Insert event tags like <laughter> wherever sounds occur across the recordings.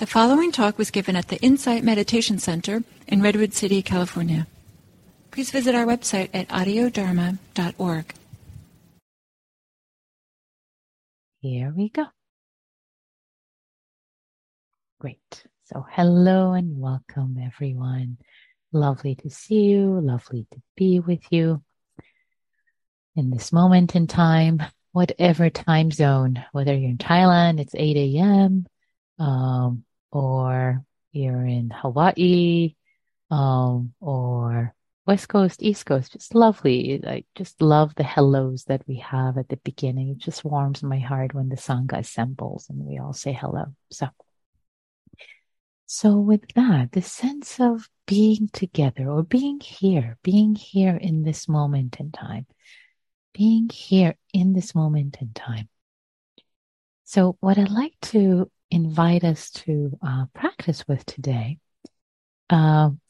The following talk was given at the Insight Meditation Center in Redwood City, California. Please visit our website at audiodharma.org. Here we go. Great. So, hello and welcome, everyone. Lovely to see you, lovely to be with you in this moment in time, whatever time zone, whether you're in Thailand, it's 8 a.m. Um, or you're in Hawaii, um, or West Coast, East Coast, just lovely. I just love the hellos that we have at the beginning. It just warms my heart when the Sangha assembles and we all say hello. So, so with that, the sense of being together or being here, being here in this moment in time, being here in this moment in time. So what I'd like to invite us to uh, practice with today. Um,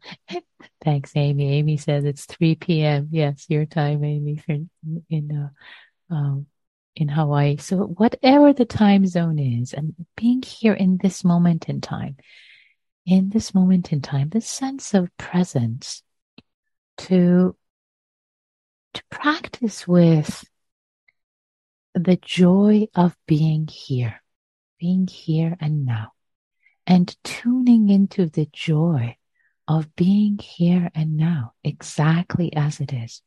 <laughs> thanks, Amy. Amy says it's 3 p.m. Yes, your time, Amy, in, uh, um, in Hawaii. So whatever the time zone is and being here in this moment in time, in this moment in time, this sense of presence to, to practice with the joy of being here being here and now and tuning into the joy of being here and now exactly as it is.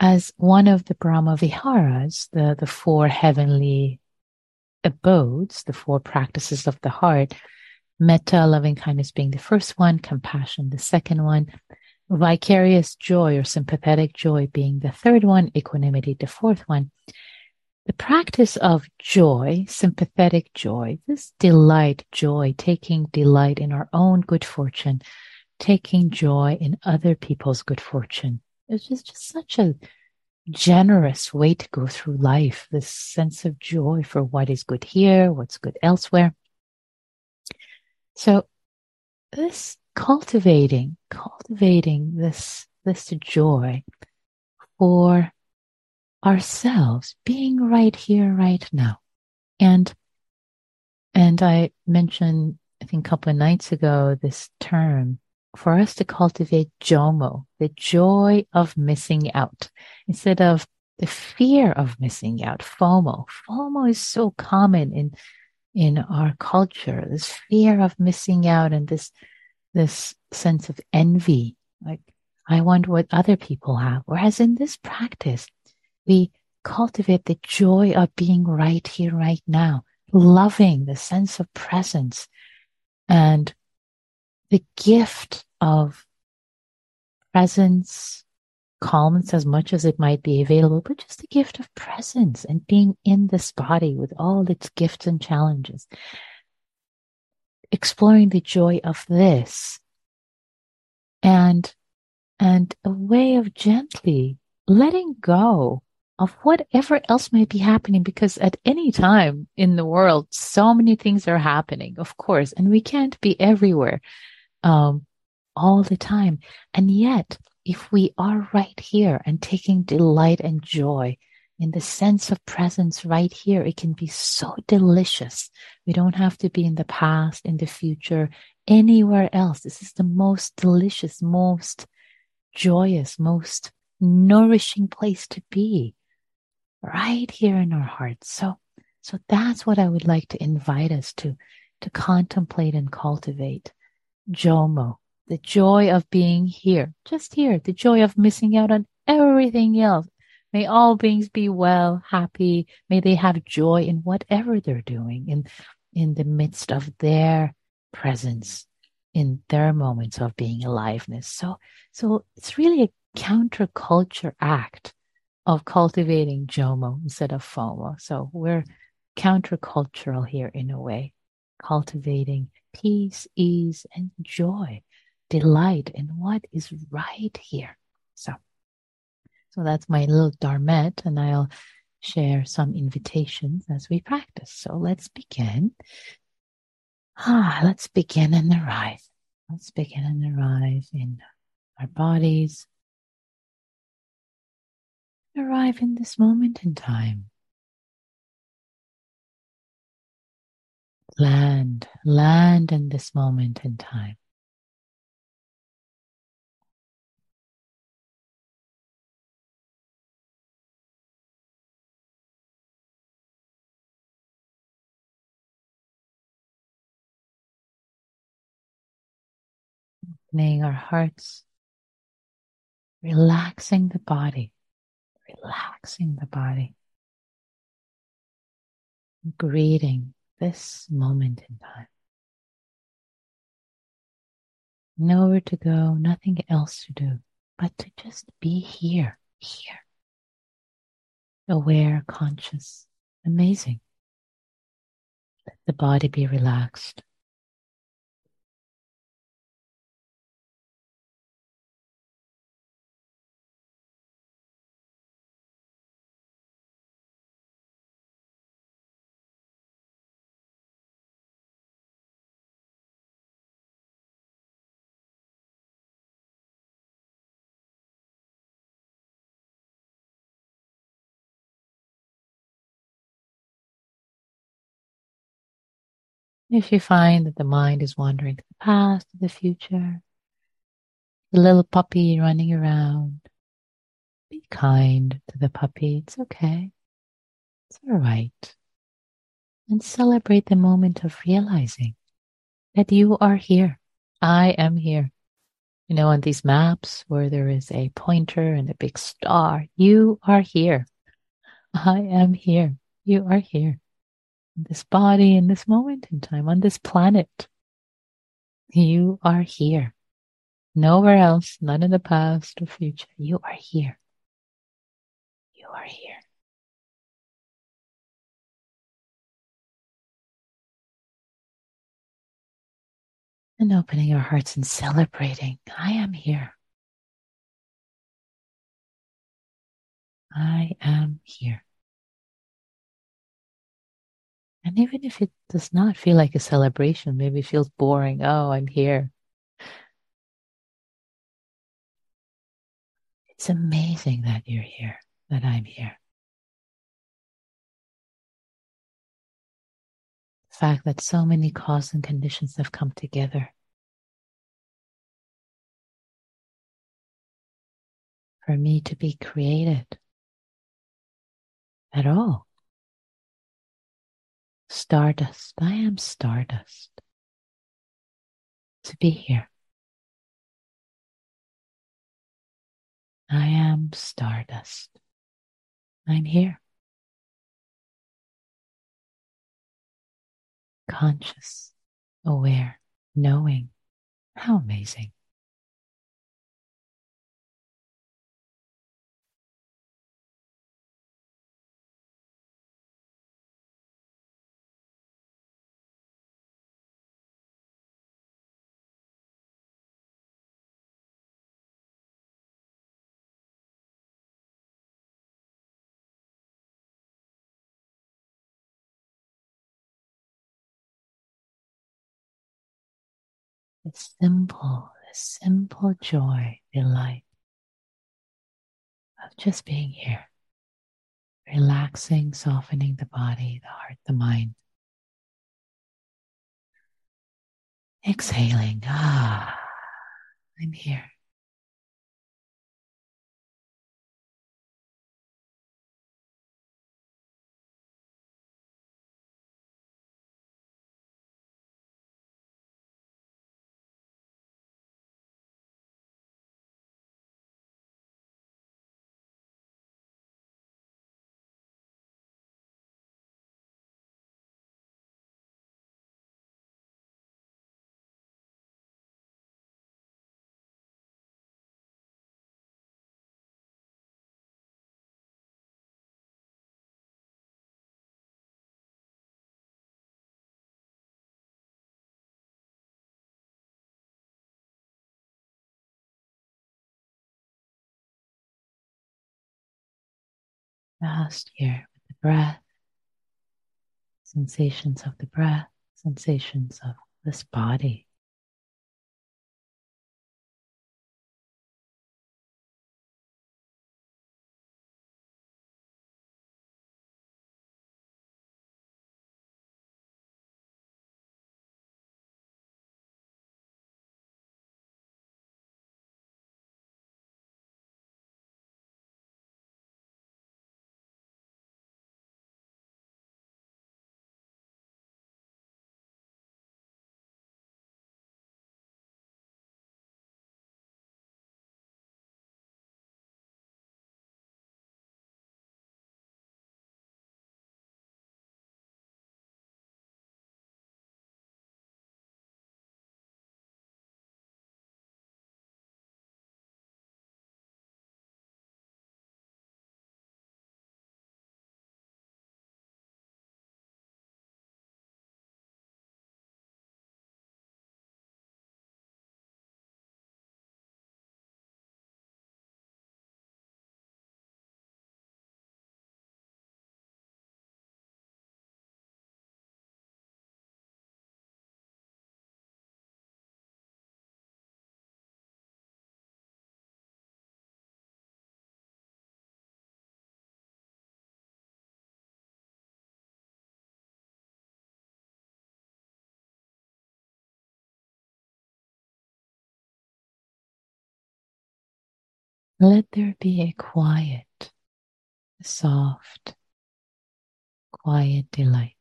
As one of the Brahma Viharas, the, the four heavenly abodes, the four practices of the heart, metta, loving kindness being the first one, compassion the second one, vicarious joy or sympathetic joy being the third one, equanimity the fourth one. The practice of joy, sympathetic joy, this delight, joy, taking delight in our own good fortune, taking joy in other people's good fortune. It's just, just such a generous way to go through life. This sense of joy for what is good here, what's good elsewhere. So this cultivating, cultivating this, this joy for ourselves being right here, right now. And, and I mentioned, I think a couple of nights ago, this term for us to cultivate JOMO, the joy of missing out instead of the fear of missing out, FOMO. FOMO is so common in, in our culture, this fear of missing out and this, this sense of envy. Like, I want what other people have. Whereas in this practice, we cultivate the joy of being right here, right now, loving the sense of presence and the gift of presence, calmness as much as it might be available, but just the gift of presence and being in this body with all its gifts and challenges. Exploring the joy of this and, and a way of gently letting go of whatever else might be happening because at any time in the world so many things are happening of course and we can't be everywhere um, all the time. And yet if we are right here and taking delight and joy in the sense of presence right here it can be so delicious. We don't have to be in the past in the future anywhere else. This is the most delicious most joyous most nourishing place to be right here in our hearts. So, so that's what I would like to invite us to, to contemplate and cultivate. Jomo, the joy of being here, just here, the joy of missing out on everything else. May all beings be well, happy. May they have joy in whatever they're doing in, in the midst of their presence, in their moments of being aliveness. So, so it's really a counterculture act of cultivating Jomo instead of FOMO. So we're countercultural here in a way, cultivating peace, ease, and joy, delight in what is right here. So, so that's my little dharmette, and I'll share some invitations as we practice. So let's begin. Ah, let's begin and arrive. Let's begin and arrive in our bodies, arrive in this moment in time. Land, land in this moment in time. Opening our hearts, relaxing the body, relaxing the body, greeting this moment in time. Nowhere to go, nothing else to do, but to just be here, here. Aware, conscious, amazing. Let the body be relaxed. If you find that the mind is wandering to the past, to the future, the little puppy running around, be kind to the puppy. It's okay. It's all right. And celebrate the moment of realizing that you are here. I am here. You know, on these maps where there is a pointer and a big star, you are here. I am here. You are here this body in this moment in time on this planet. You are here. Nowhere else, not in the past or future. You are here. You are here. And opening our hearts and celebrating. I am here. I am here. And even if it does not feel like a celebration, maybe it feels boring. Oh, I'm here. It's amazing that you're here, that I'm here. The fact that so many causes and conditions have come together for me to be created at all. Stardust. I am stardust. To be here. I am stardust. I'm here. Conscious, aware, knowing. How amazing. The simple, the simple joy, delight of just being here, relaxing, softening the body, the heart, the mind. Exhaling, ah, I'm here. Just here with the breath, sensations of the breath, sensations of this body. Let there be a quiet, soft, quiet delight.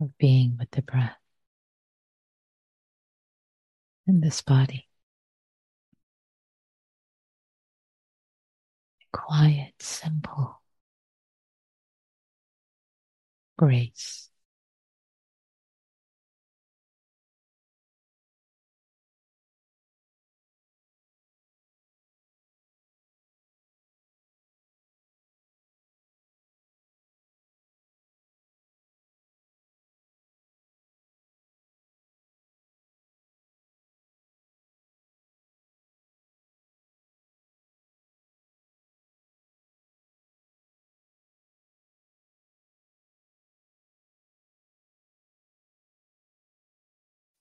Of being with the breath in this body. Quiet, simple grace.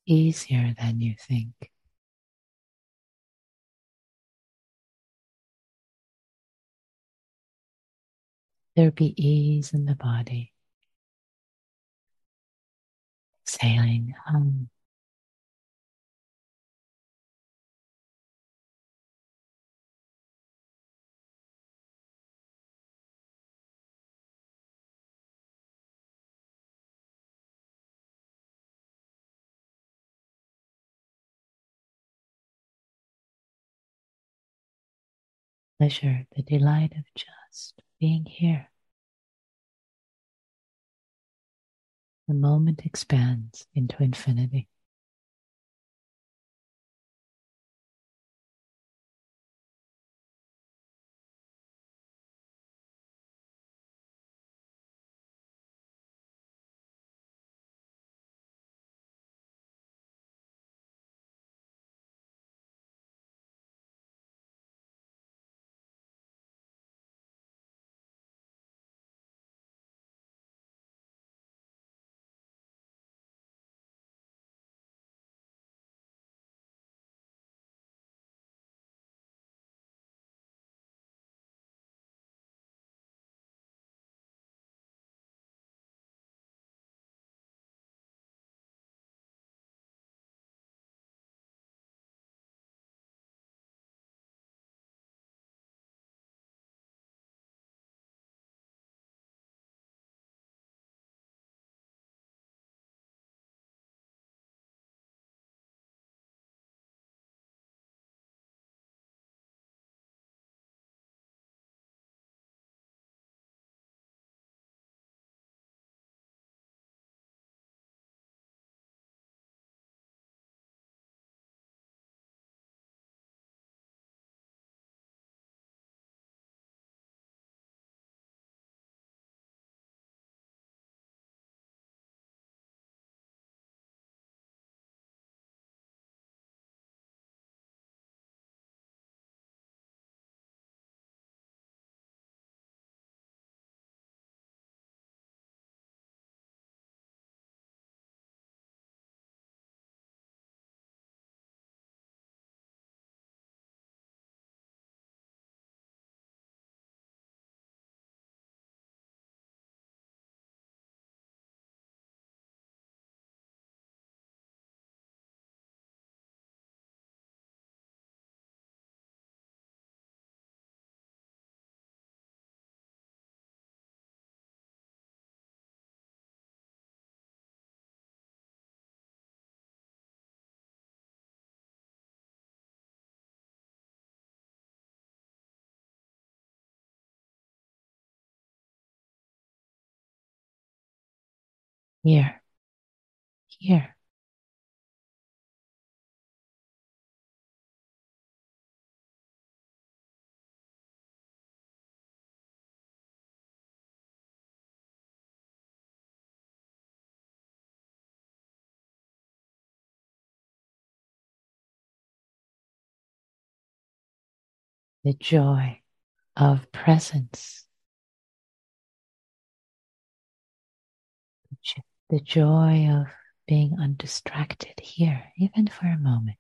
Easier than you think. There be ease in the body. Exhaling hum. Pleasure, the delight of just being here. The moment expands into infinity. Here, here. The joy of presence. The joy of being undistracted here, even for a moment.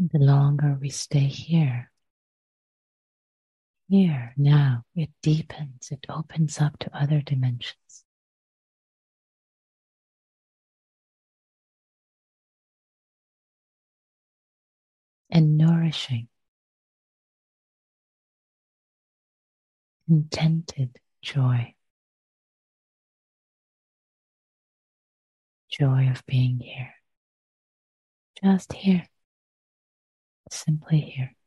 The longer we stay here, here now, it deepens, it opens up to other dimensions. And nourishing, contented joy. Joy of being here. Just here. Simply here.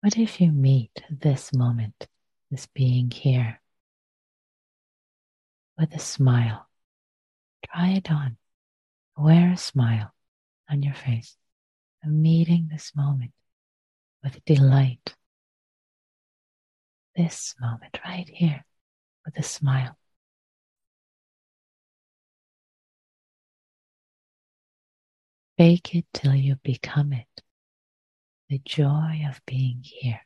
What if you meet this moment, this being here, with a smile? Try it on. Wear a smile on your face. And meeting this moment with delight. This moment right here with a smile. Fake it till you become it the joy of being here.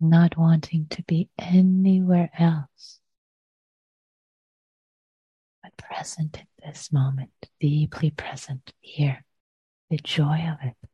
Not wanting to be anywhere else, but present in this moment, deeply present here, the joy of it.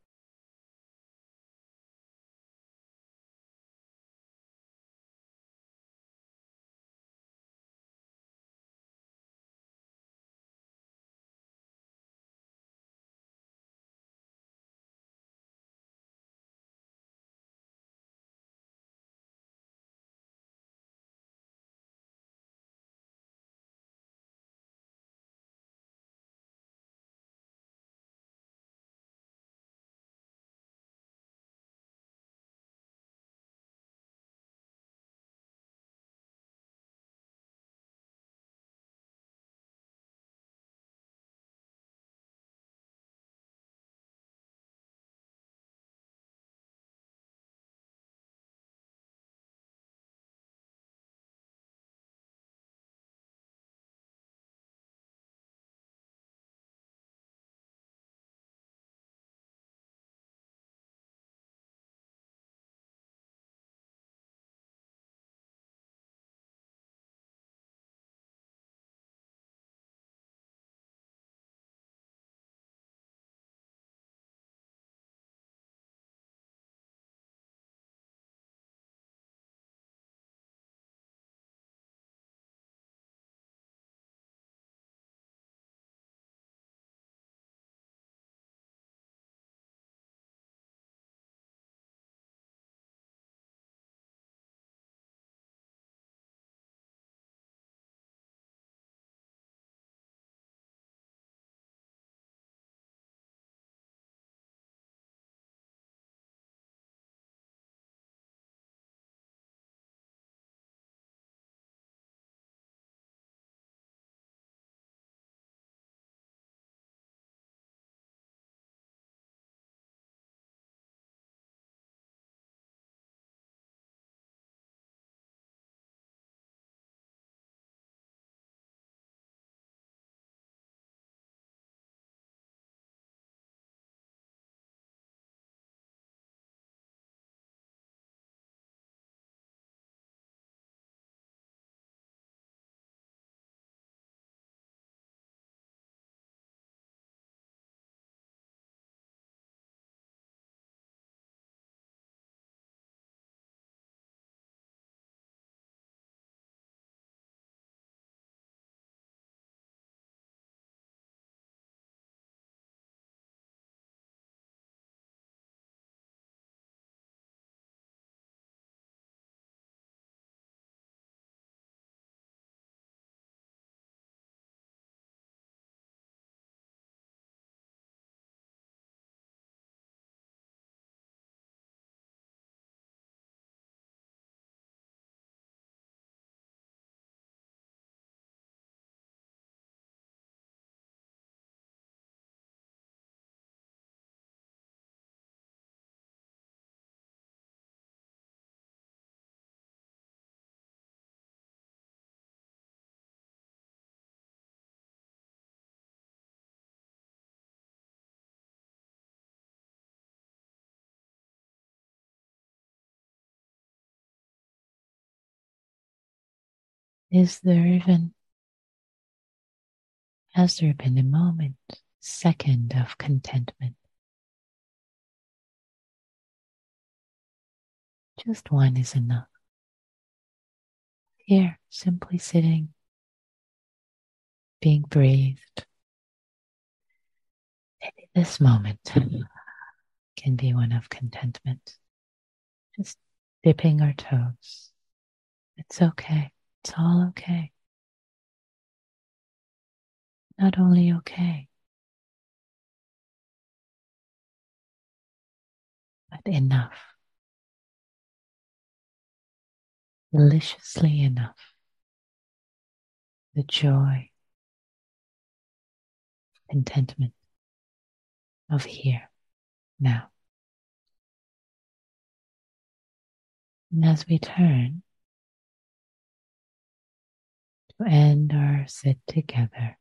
Is there even, has there been a moment, second of contentment? Just one is enough. Here, simply sitting, being breathed. Maybe this moment can be one of contentment. Just dipping our toes. It's okay. It's all okay. Not only okay, but enough. Deliciously enough. The joy, contentment of here, now. And as we turn, end our sit together.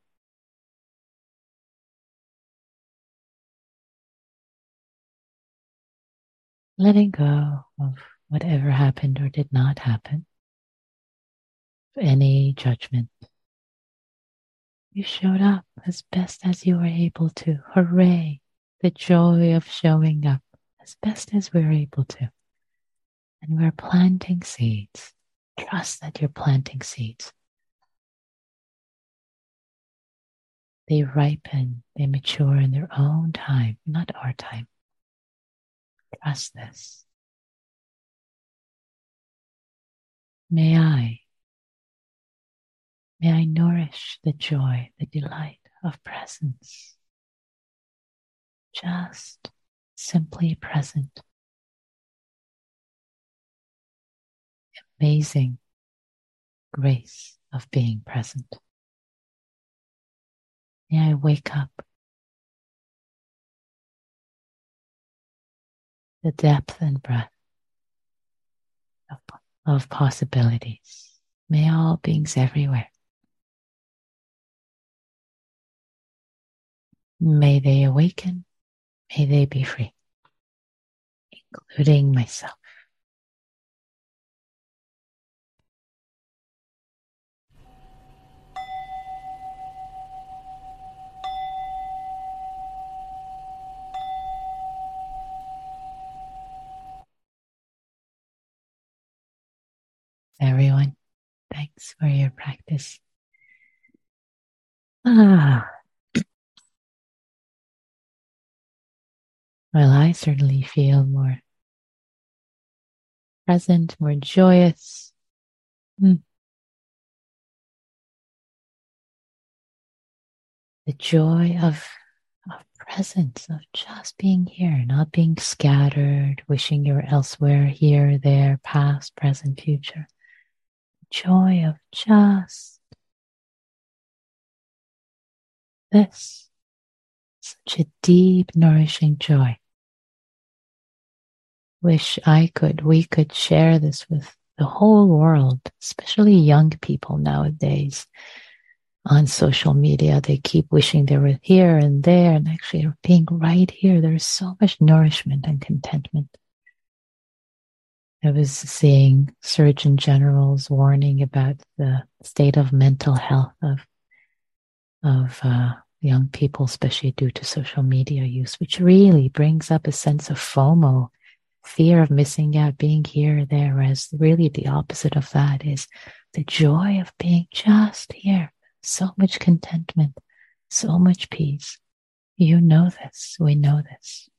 Letting go of whatever happened or did not happen, any judgment, You showed up as best as you were able to. Hooray! The joy of showing up as best as we're able to. And we're planting seeds. Trust that you're planting seeds. They ripen, they mature in their own time, not our time. Trust this. May I, may I nourish the joy, the delight of presence. Just simply present. Amazing grace of being present. May I wake up the depth and breadth of, of possibilities. May all beings everywhere. May they awaken. May they be free, including myself. Everyone. Thanks for your practice. Ah. Well, I certainly feel more present, more joyous. Mm. The joy of, of presence, of just being here, not being scattered, wishing you're elsewhere, here, there, past, present, future joy of just this. Such a deep, nourishing joy. Wish I could, we could share this with the whole world, especially young people nowadays on social media. They keep wishing they were here and there, and actually being right here. There's so much nourishment and contentment. I was seeing Surgeon General's warning about the state of mental health of of uh, young people, especially due to social media use, which really brings up a sense of FOMO, fear of missing out, being here or there. Whereas really the opposite of that is the joy of being just here. So much contentment, so much peace. You know this. We know this.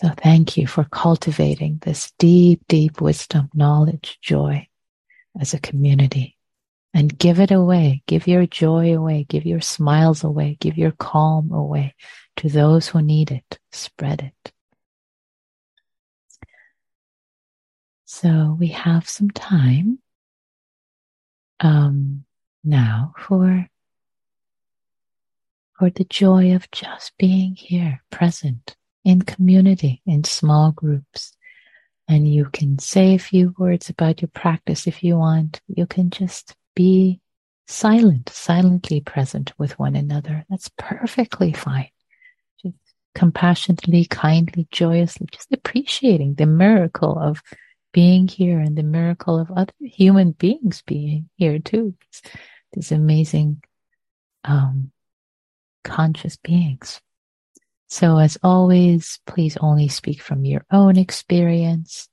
So thank you for cultivating this deep, deep wisdom, knowledge, joy as a community and give it away. Give your joy away. Give your smiles away. Give your calm away to those who need it. Spread it. So we have some time um, now for for the joy of just being here, present, in community, in small groups. And you can say a few words about your practice if you want. You can just be silent, silently present with one another. That's perfectly fine. Just compassionately, kindly, joyously, just appreciating the miracle of being here and the miracle of other human beings being here too. These amazing, um, conscious beings. So, as always, please only speak from your own experience.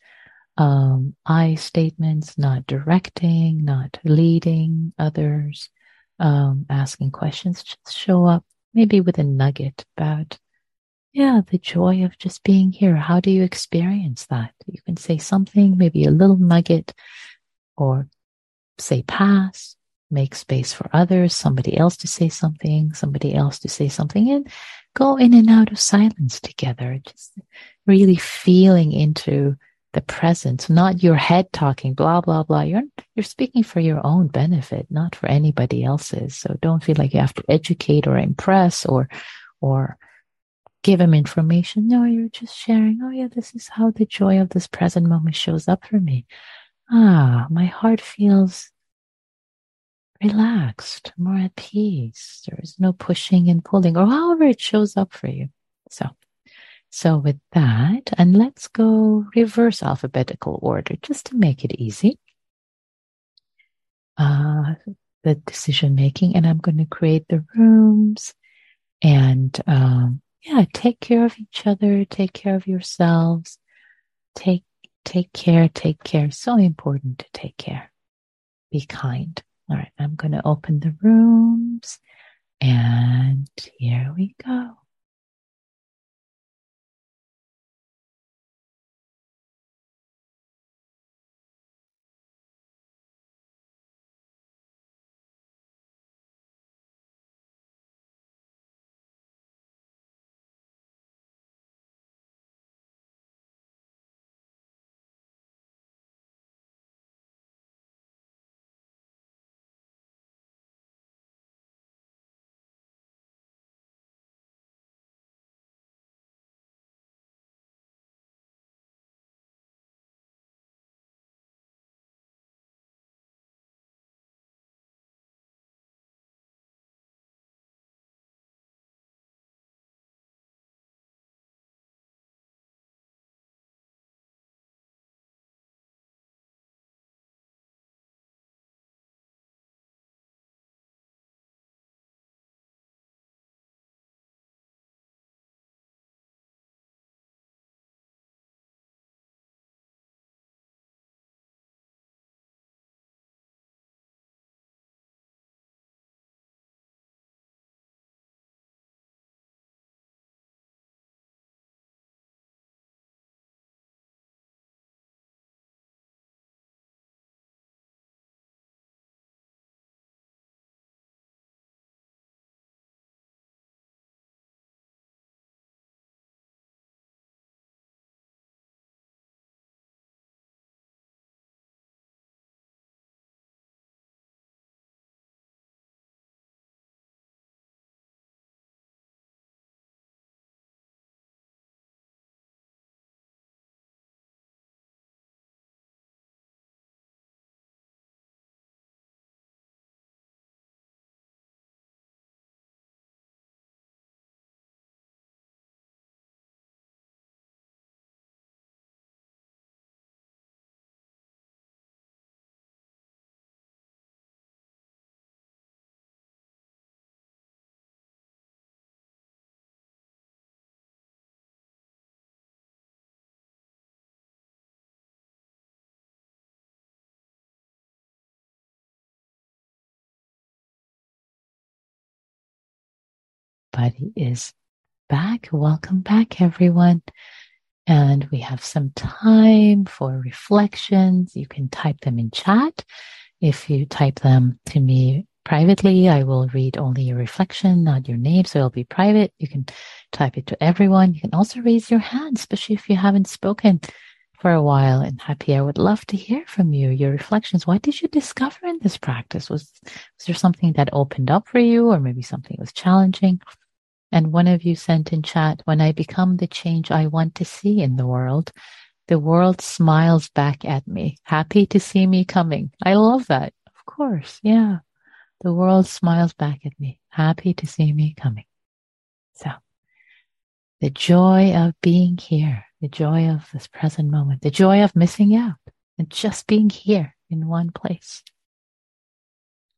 Um, I statements, not directing, not leading others, um, asking questions. Just show up maybe with a nugget about, yeah, the joy of just being here. How do you experience that? You can say something, maybe a little nugget, or say pass, make space for others, somebody else to say something, somebody else to say something, and go in and out of silence together, just really feeling into the presence, not your head talking, blah, blah, blah. You're, you're speaking for your own benefit, not for anybody else's. So don't feel like you have to educate or impress or, or give them information. No, you're just sharing. Oh yeah, this is how the joy of this present moment shows up for me. Ah, my heart feels relaxed, more at peace. There is no pushing and pulling, or however it shows up for you. So, so with that, and let's go reverse alphabetical order just to make it easy. Uh, the decision making and I'm going to create the rooms and, um, yeah, take care of each other, take care of yourselves, take, take care, take care. So important to take care. Be kind. All right. I'm going to open the rooms and here we go. Everybody is back. Welcome back, everyone. And we have some time for reflections. You can type them in chat. If you type them to me privately, I will read only your reflection, not your name. So it'll be private. You can type it to everyone. You can also raise your hand, especially if you haven't spoken for a while. And happy, I would love to hear from you, your reflections. What did you discover in this practice? Was, was there something that opened up for you or maybe something was challenging? And one of you sent in chat, when I become the change I want to see in the world, the world smiles back at me, happy to see me coming. I love that. Of course. Yeah. The world smiles back at me, happy to see me coming. So the joy of being here, the joy of this present moment, the joy of missing out and just being here in one place.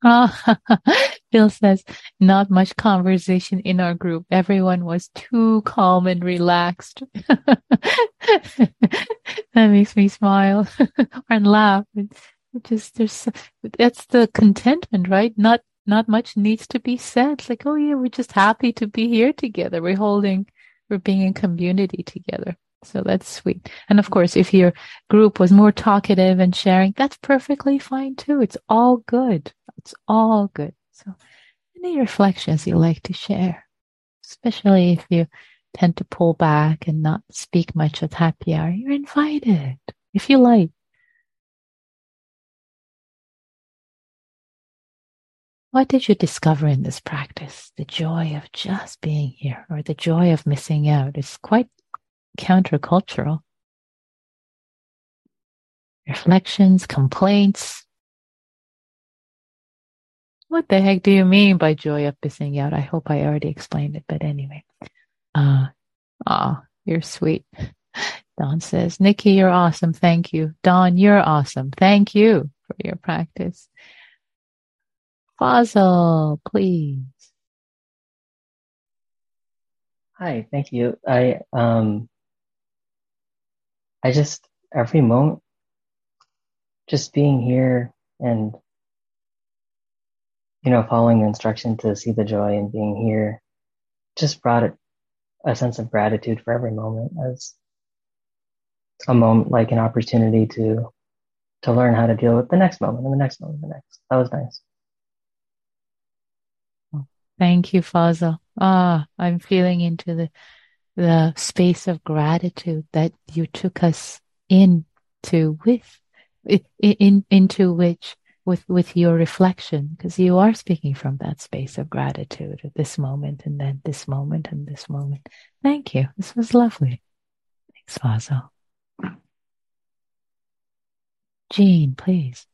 Oh, <laughs> <laughs> Phil says, not much conversation in our group. Everyone was too calm and relaxed. <laughs> that makes me smile <laughs> and laugh. It, it just, there's, that's the contentment, right? Not, not much needs to be said. It's like, oh yeah, we're just happy to be here together. We're holding, we're being in community together. So that's sweet. And of course, if your group was more talkative and sharing, that's perfectly fine too. It's all good. It's all good. So any reflections you like to share, especially if you tend to pull back and not speak much at happy hour, you're invited if you like. What did you discover in this practice? The joy of just being here or the joy of missing out is quite countercultural. Reflections, complaints. What the heck do you mean by joy of pissing out? I hope I already explained it, but anyway. Uh, oh, you're sweet. <laughs> Don says, Nikki, you're awesome. Thank you. Don, you're awesome. Thank you for your practice. Fazal, please. Hi, thank you. I um I just every moment just being here and you know following the instruction to see the joy and being here just brought it a sense of gratitude for every moment as a moment like an opportunity to to learn how to deal with the next moment and the next moment and the next. That was nice. Thank you, Fazal. Ah, I'm feeling into the the space of gratitude that you took us into with in, in into which with with your reflection because you are speaking from that space of gratitude at this moment and then this moment and this moment. Thank you. This was lovely. Thanks, Fazal. Jean, please.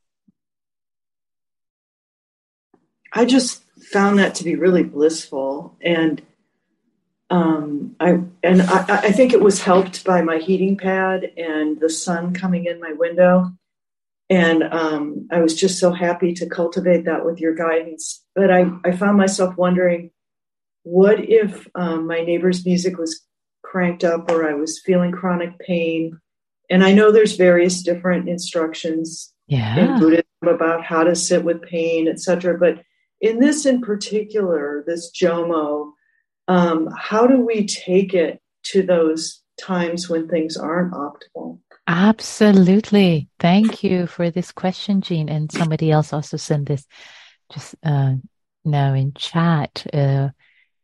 I just found that to be really blissful, and um, I and I, I, think it was helped by my heating pad and the sun coming in my window, and um, I was just so happy to cultivate that with your guidance. But I, I found myself wondering, what if um, my neighbor's music was cranked up, or I was feeling chronic pain? And I know there's various different instructions yeah. in Buddhism about how to sit with pain, etc. But in this in particular, this Jomo, um, how do we take it to those times when things aren't optimal? Absolutely. Thank you for this question, Jean. And somebody else also sent this just uh, now in chat. Uh,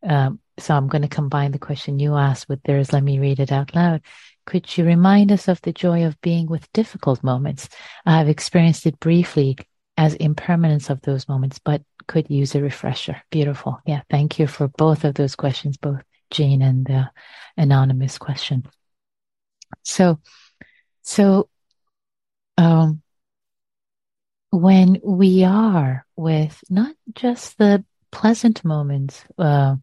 um, so I'm going to combine the question you asked with theirs. Let me read it out loud. Could you remind us of the joy of being with difficult moments? I have experienced it briefly as impermanence of those moments, but could use a refresher. Beautiful. Yeah. Thank you for both of those questions, both Jean and the anonymous question. So, so, um, when we are with not just the pleasant moments, uh,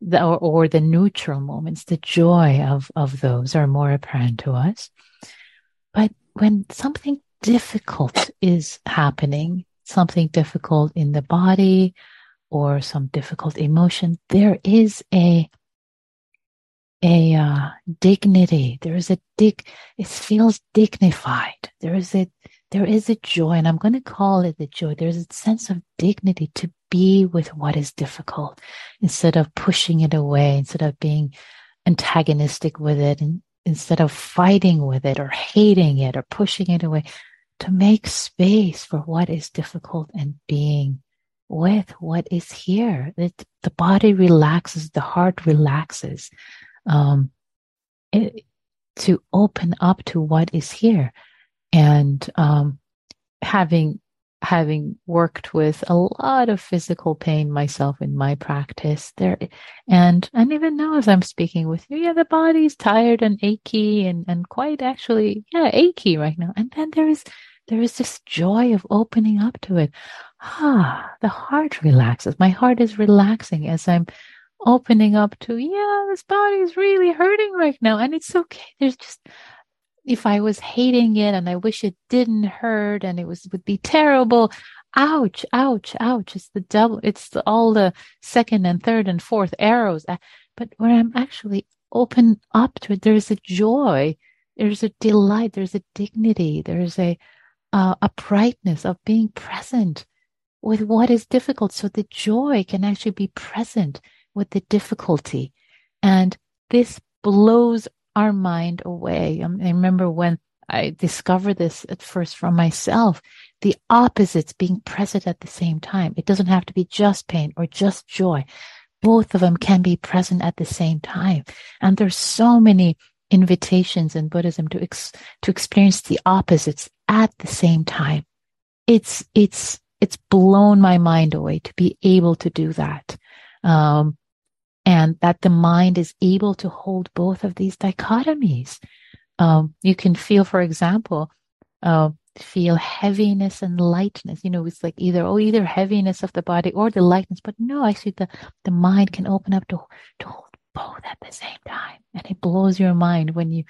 the, or, or the neutral moments, the joy of, of those are more apparent to us. But when something difficult is happening, something difficult in the body or some difficult emotion, there is a a uh, dignity. There is a dig. It feels dignified. There is a there is a joy, and I'm going to call it the joy. There's a sense of dignity to be with what is difficult, instead of pushing it away, instead of being antagonistic with it, and instead of fighting with it or hating it or pushing it away to make space for what is difficult and being with what is here. It, the body relaxes, the heart relaxes, um, it, to open up to what is here. And um, having having worked with a lot of physical pain myself in my practice there and and even now as i'm speaking with you yeah the body's tired and achy and and quite actually yeah achy right now and then there is there is this joy of opening up to it. Ah, the heart relaxes. My heart is relaxing as I'm opening up to, yeah, this body is really hurting right now. And it's okay. There's just, if I was hating it and I wish it didn't hurt and it was, would be terrible. Ouch, ouch, ouch. It's the double, it's the, all the second and third and fourth arrows. But when I'm actually open up to it, there's a joy. There's a delight. There's a dignity. There's a, uh, uprightness of being present with what is difficult. So the joy can actually be present with the difficulty. And this blows our mind away. Um, I remember when I discovered this at first for myself, the opposites being present at the same time. It doesn't have to be just pain or just joy. Both of them can be present at the same time. And there's so many invitations in Buddhism to ex- to experience the opposites at the same time. It's it's it's blown my mind away to be able to do that, um, and that the mind is able to hold both of these dichotomies. Um, you can feel, for example, uh, feel heaviness and lightness. You know, it's like either oh, either heaviness of the body or the lightness. But no, actually, the the mind can open up to to hold both at the same time. And it blows your mind when you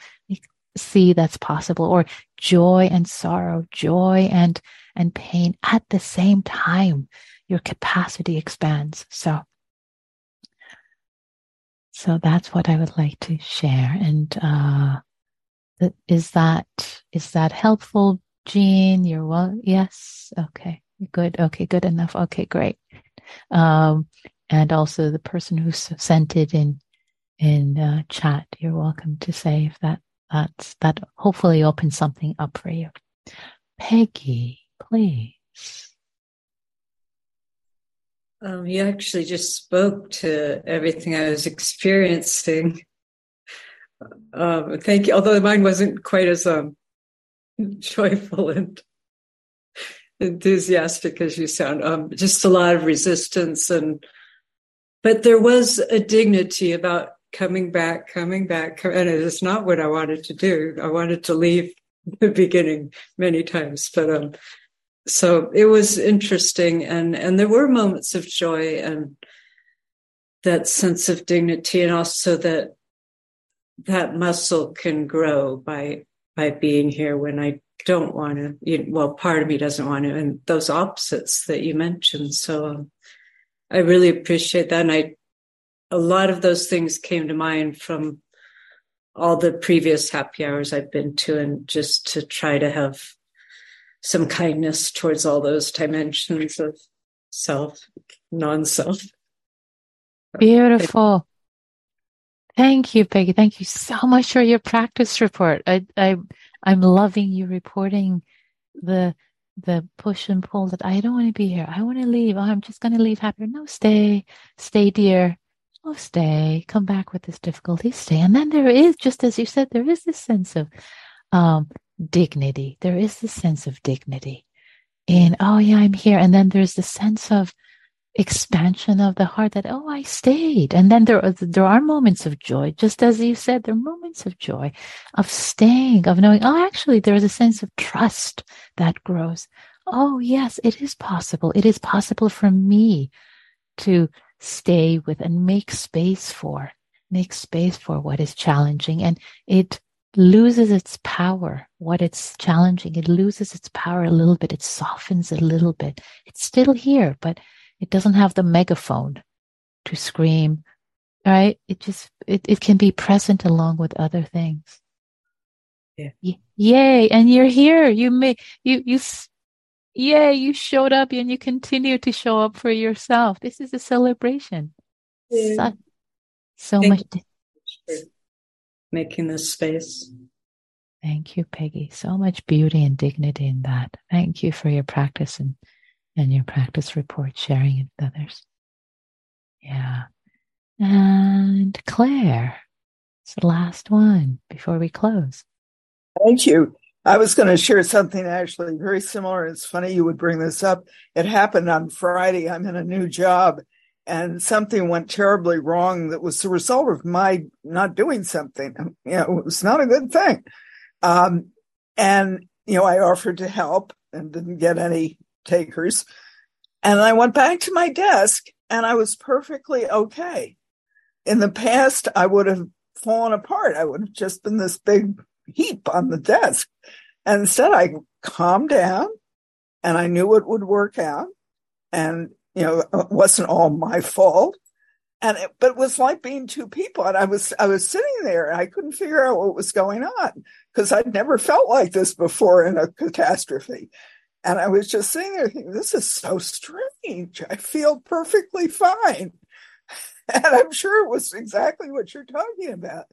see that's possible or joy and sorrow, joy and, and pain at the same time. your capacity expands. So, so that's what I would like to share. And uh, is that is that helpful, Jean? You're well. Yes. Okay. Good. Okay. Good enough. Okay. Great. Um, and also the person who sent it in in uh, chat. You're welcome to say if that that's that hopefully opens something up for you. Peggy, please. Um, you actually just spoke to everything I was experiencing. Um, thank you. Although mine wasn't quite as um, joyful and enthusiastic as you sound. Um, just a lot of resistance and, but there was a dignity about coming back, coming back, and it is not what I wanted to do. I wanted to leave the beginning many times, but um, so it was interesting, and and there were moments of joy and that sense of dignity, and also that that muscle can grow by by being here when I don't want to. You, well, part of me doesn't want to, and those opposites that you mentioned. So um, I really appreciate that, and I a lot of those things came to mind from all the previous happy hours I've been to, and just to try to have some kindness towards all those dimensions of self, non self. Beautiful. Thank you, Peggy. Thank you so much for your practice report. I, I, I'm loving you reporting the the push and pull that I don't want to be here. I want to leave. Oh, I'm just going to leave happier. No, stay, stay, dear. Oh, stay, come back with this difficulty, stay. And then there is, just as you said, there is this sense of um, dignity. There is this sense of dignity in, oh, yeah, I'm here. And then there's the sense of expansion of the heart that, oh, I stayed. And then there are, there are moments of joy, just as you said, there are moments of joy, of staying, of knowing, oh, actually, there is a sense of trust that grows. Oh, yes, it is possible. It is possible for me to stay with and make space for, make space for what is challenging. And it loses its power. What it's challenging, it loses its power a little bit. It softens a little bit. It's still here, but it doesn't have the megaphone to scream. Right? It just, it, it can be present along with other things. Yeah. Y- yay. And you're here. You may, you, you Yay, you showed up and you continue to show up for yourself. This is a celebration. Yeah. So, so much. for making this space. Thank you, Peggy. So much beauty and dignity in that. Thank you for your practice and, and your practice report, sharing it with others. Yeah. And Claire, it's the last one before we close. Thank you. I was going to share something actually very similar. It's funny you would bring this up. It happened on Friday. I'm in a new job and something went terribly wrong that was the result of my not doing something. <laughs> You know, it was not a good thing. Um, and, you know, I offered to help and didn't get any takers. And I went back to my desk and I was perfectly okay. In the past, I would have fallen apart. I would have just been this big heap on the desk. And instead, I calmed down and I knew it would work out. And, you know, it wasn't all my fault. And it, but it was like being two people. And I was, I was sitting there and I couldn't figure out what was going on because I'd never felt like this before in a catastrophe. And I was just sitting there thinking, this is so strange. I feel perfectly fine. <laughs> And I'm sure it was exactly what you're talking about.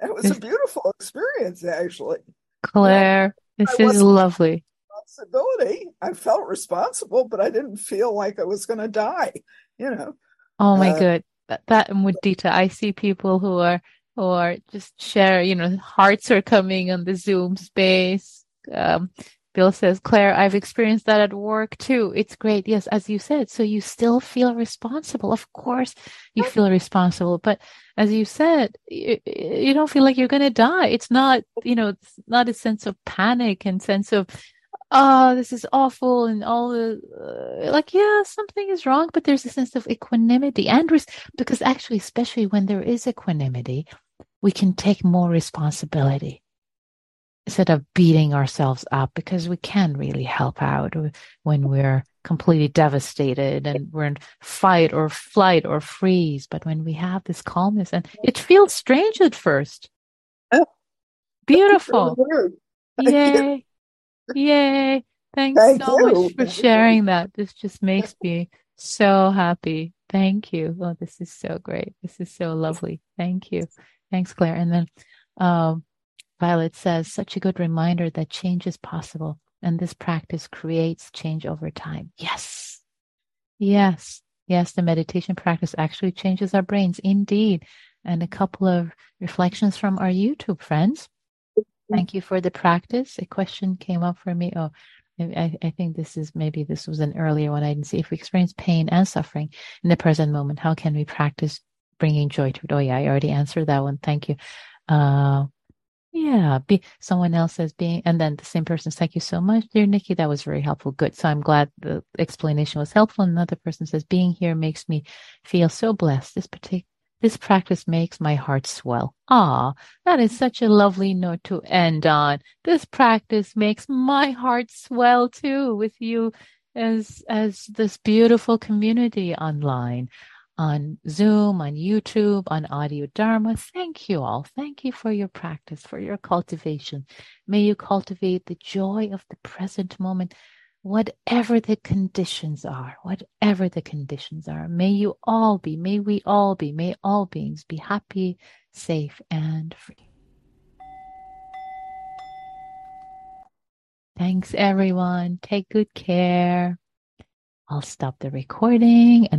It was a beautiful experience, actually. Claire, this is lovely. Responsibility. I felt responsible, but I didn't feel like I was going to die. You know. Oh my uh, god, that, that Mudita. I see people who are who are just share. You know, hearts are coming on the Zoom space. Um, Bill says, Claire, I've experienced that at work too. It's great. Yes, as you said. So you still feel responsible. Of course, you feel responsible. But as you said, you, you don't feel like you're going to die. It's not, you know, it's not a sense of panic and sense of, oh, this is awful and all the, uh, like, yeah, something is wrong, but there's a sense of equanimity and res- because actually, especially when there is equanimity, we can take more responsibility instead of beating ourselves up because we can really help out when we're completely devastated and we're in fight or flight or freeze. But when we have this calmness, and it feels strange at first. Oh, Beautiful. Yay. Yay. Thanks Thank so you. much for sharing that. This just makes <laughs> me so happy. Thank you. Oh, this is so great. This is so lovely. Thank you. Thanks, Claire. And then um, Violet says, such a good reminder that change is possible and this practice creates change over time. Yes. Yes. Yes. The meditation practice actually changes our brains. Indeed. And a couple of reflections from our YouTube friends. Thank you for the practice. A question came up for me. Oh, I, I, think this is maybe this was an earlier one I didn't see. If we experience pain and suffering in the present moment, how can we practice bringing joy to it? Oh, yeah, I already answered that one. Thank you. Uh, yeah, be someone else says being, and then the same person says, "Thank you so much, dear Nikki. That was very helpful. Good. So I'm glad the explanation was helpful." Another person says, "Being here makes me feel so blessed. This particular." This practice makes my heart swell. Ah, that is such a lovely note to end on. This practice makes my heart swell too with you as as this beautiful community online on Zoom, on YouTube, on Audio Dharma. Thank you all. Thank you for your practice, for your cultivation. May you cultivate the joy of the present moment whatever the conditions are, whatever the conditions are, may you all be, may we all be, may all beings be happy, safe, and free. Thanks, everyone. Take good care. I'll stop the recording and